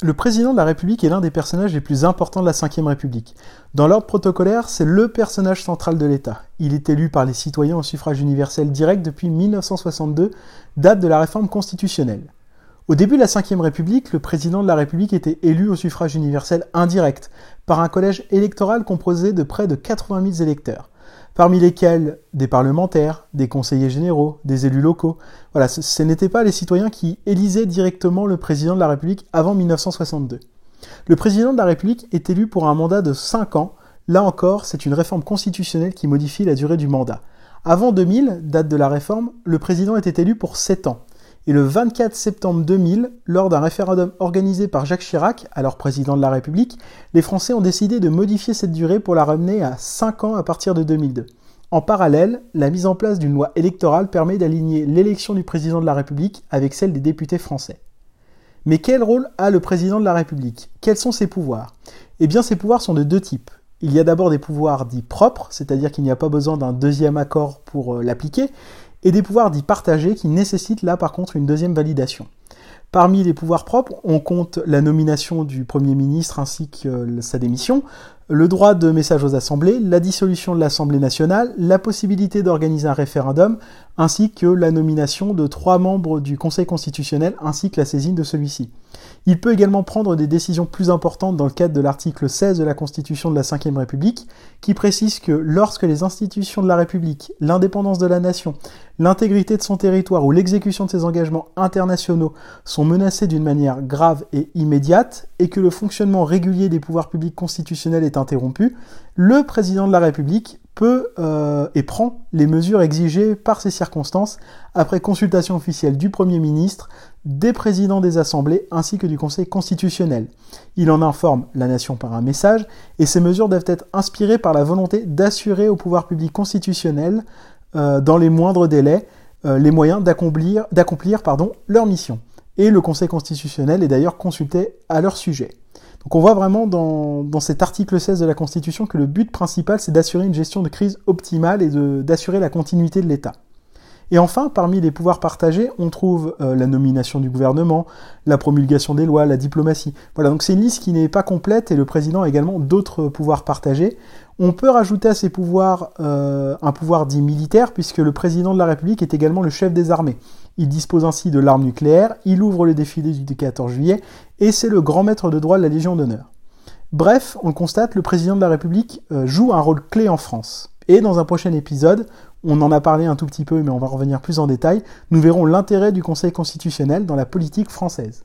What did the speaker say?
Le président de la République est l'un des personnages les plus importants de la Ve République. Dans l'ordre protocolaire, c'est le personnage central de l'État. Il est élu par les citoyens au suffrage universel direct depuis 1962, date de la réforme constitutionnelle. Au début de la Ve République, le président de la République était élu au suffrage universel indirect, par un collège électoral composé de près de 80 000 électeurs parmi lesquels des parlementaires, des conseillers généraux, des élus locaux. Voilà, ce, n'étaient pas les citoyens qui élisaient directement le président de la République avant 1962. Le président de la République est élu pour un mandat de 5 ans. Là encore, c'est une réforme constitutionnelle qui modifie la durée du mandat. Avant 2000, date de la réforme, le président était élu pour 7 ans. Et le 24 septembre 2000, lors d'un référendum organisé par Jacques Chirac, alors président de la République, les Français ont décidé de modifier cette durée pour la ramener à 5 ans à partir de 2002. En parallèle, la mise en place d'une loi électorale permet d'aligner l'élection du président de la République avec celle des députés français. Mais quel rôle a le président de la République? Quels sont ses pouvoirs? Eh bien, ses pouvoirs sont de deux types. Il y a d'abord des pouvoirs dits propres, c'est-à-dire qu'il n'y a pas besoin d'un deuxième accord pour euh, l'appliquer, et des pouvoirs dits partagés qui nécessitent là par contre une deuxième validation. Parmi les pouvoirs propres, on compte la nomination du Premier ministre ainsi que sa démission, le droit de message aux assemblées, la dissolution de l'Assemblée nationale, la possibilité d'organiser un référendum, ainsi que la nomination de trois membres du Conseil constitutionnel ainsi que la saisine de celui-ci. Il peut également prendre des décisions plus importantes dans le cadre de l'article 16 de la Constitution de la Ve République, qui précise que lorsque les institutions de la République, l'indépendance de la nation, l'intégrité de son territoire ou l'exécution de ses engagements internationaux sont menacés d'une manière grave et immédiate, et que le fonctionnement régulier des pouvoirs publics constitutionnels est interrompu, le président de la République peut euh, et prend les mesures exigées par ces circonstances après consultation officielle du Premier ministre, des présidents des assemblées ainsi que du Conseil constitutionnel. Il en informe la nation par un message et ces mesures doivent être inspirées par la volonté d'assurer au pouvoir public constitutionnel, euh, dans les moindres délais, euh, les moyens d'accomplir, d'accomplir leur mission. Et le Conseil constitutionnel est d'ailleurs consulté à leur sujet. Donc on voit vraiment dans, cet article 16 de la Constitution que le but principal c'est d'assurer une gestion de crise optimale et d'assurer la continuité de l'État. Et enfin, parmi les pouvoirs partagés, on trouve euh, la nomination du gouvernement, la promulgation des lois, la diplomatie. Voilà, donc c'est une liste qui n'est pas complète et le président a également d'autres pouvoirs partagés. On peut rajouter à ces pouvoirs euh, un pouvoir dit militaire, puisque le président de la République est également le chef des armées. Il dispose ainsi de l'arme nucléaire, il ouvre le défilé du 14 juillet, et c'est le grand maître de droit de la Légion d'honneur. Bref, on le constate, le président de la République euh, joue un rôle clé en France. Et dans un prochain épisode, on en a parlé un tout petit peu, mais on va revenir plus en détail, nous verrons l'intérêt du Conseil constitutionnel dans la politique française.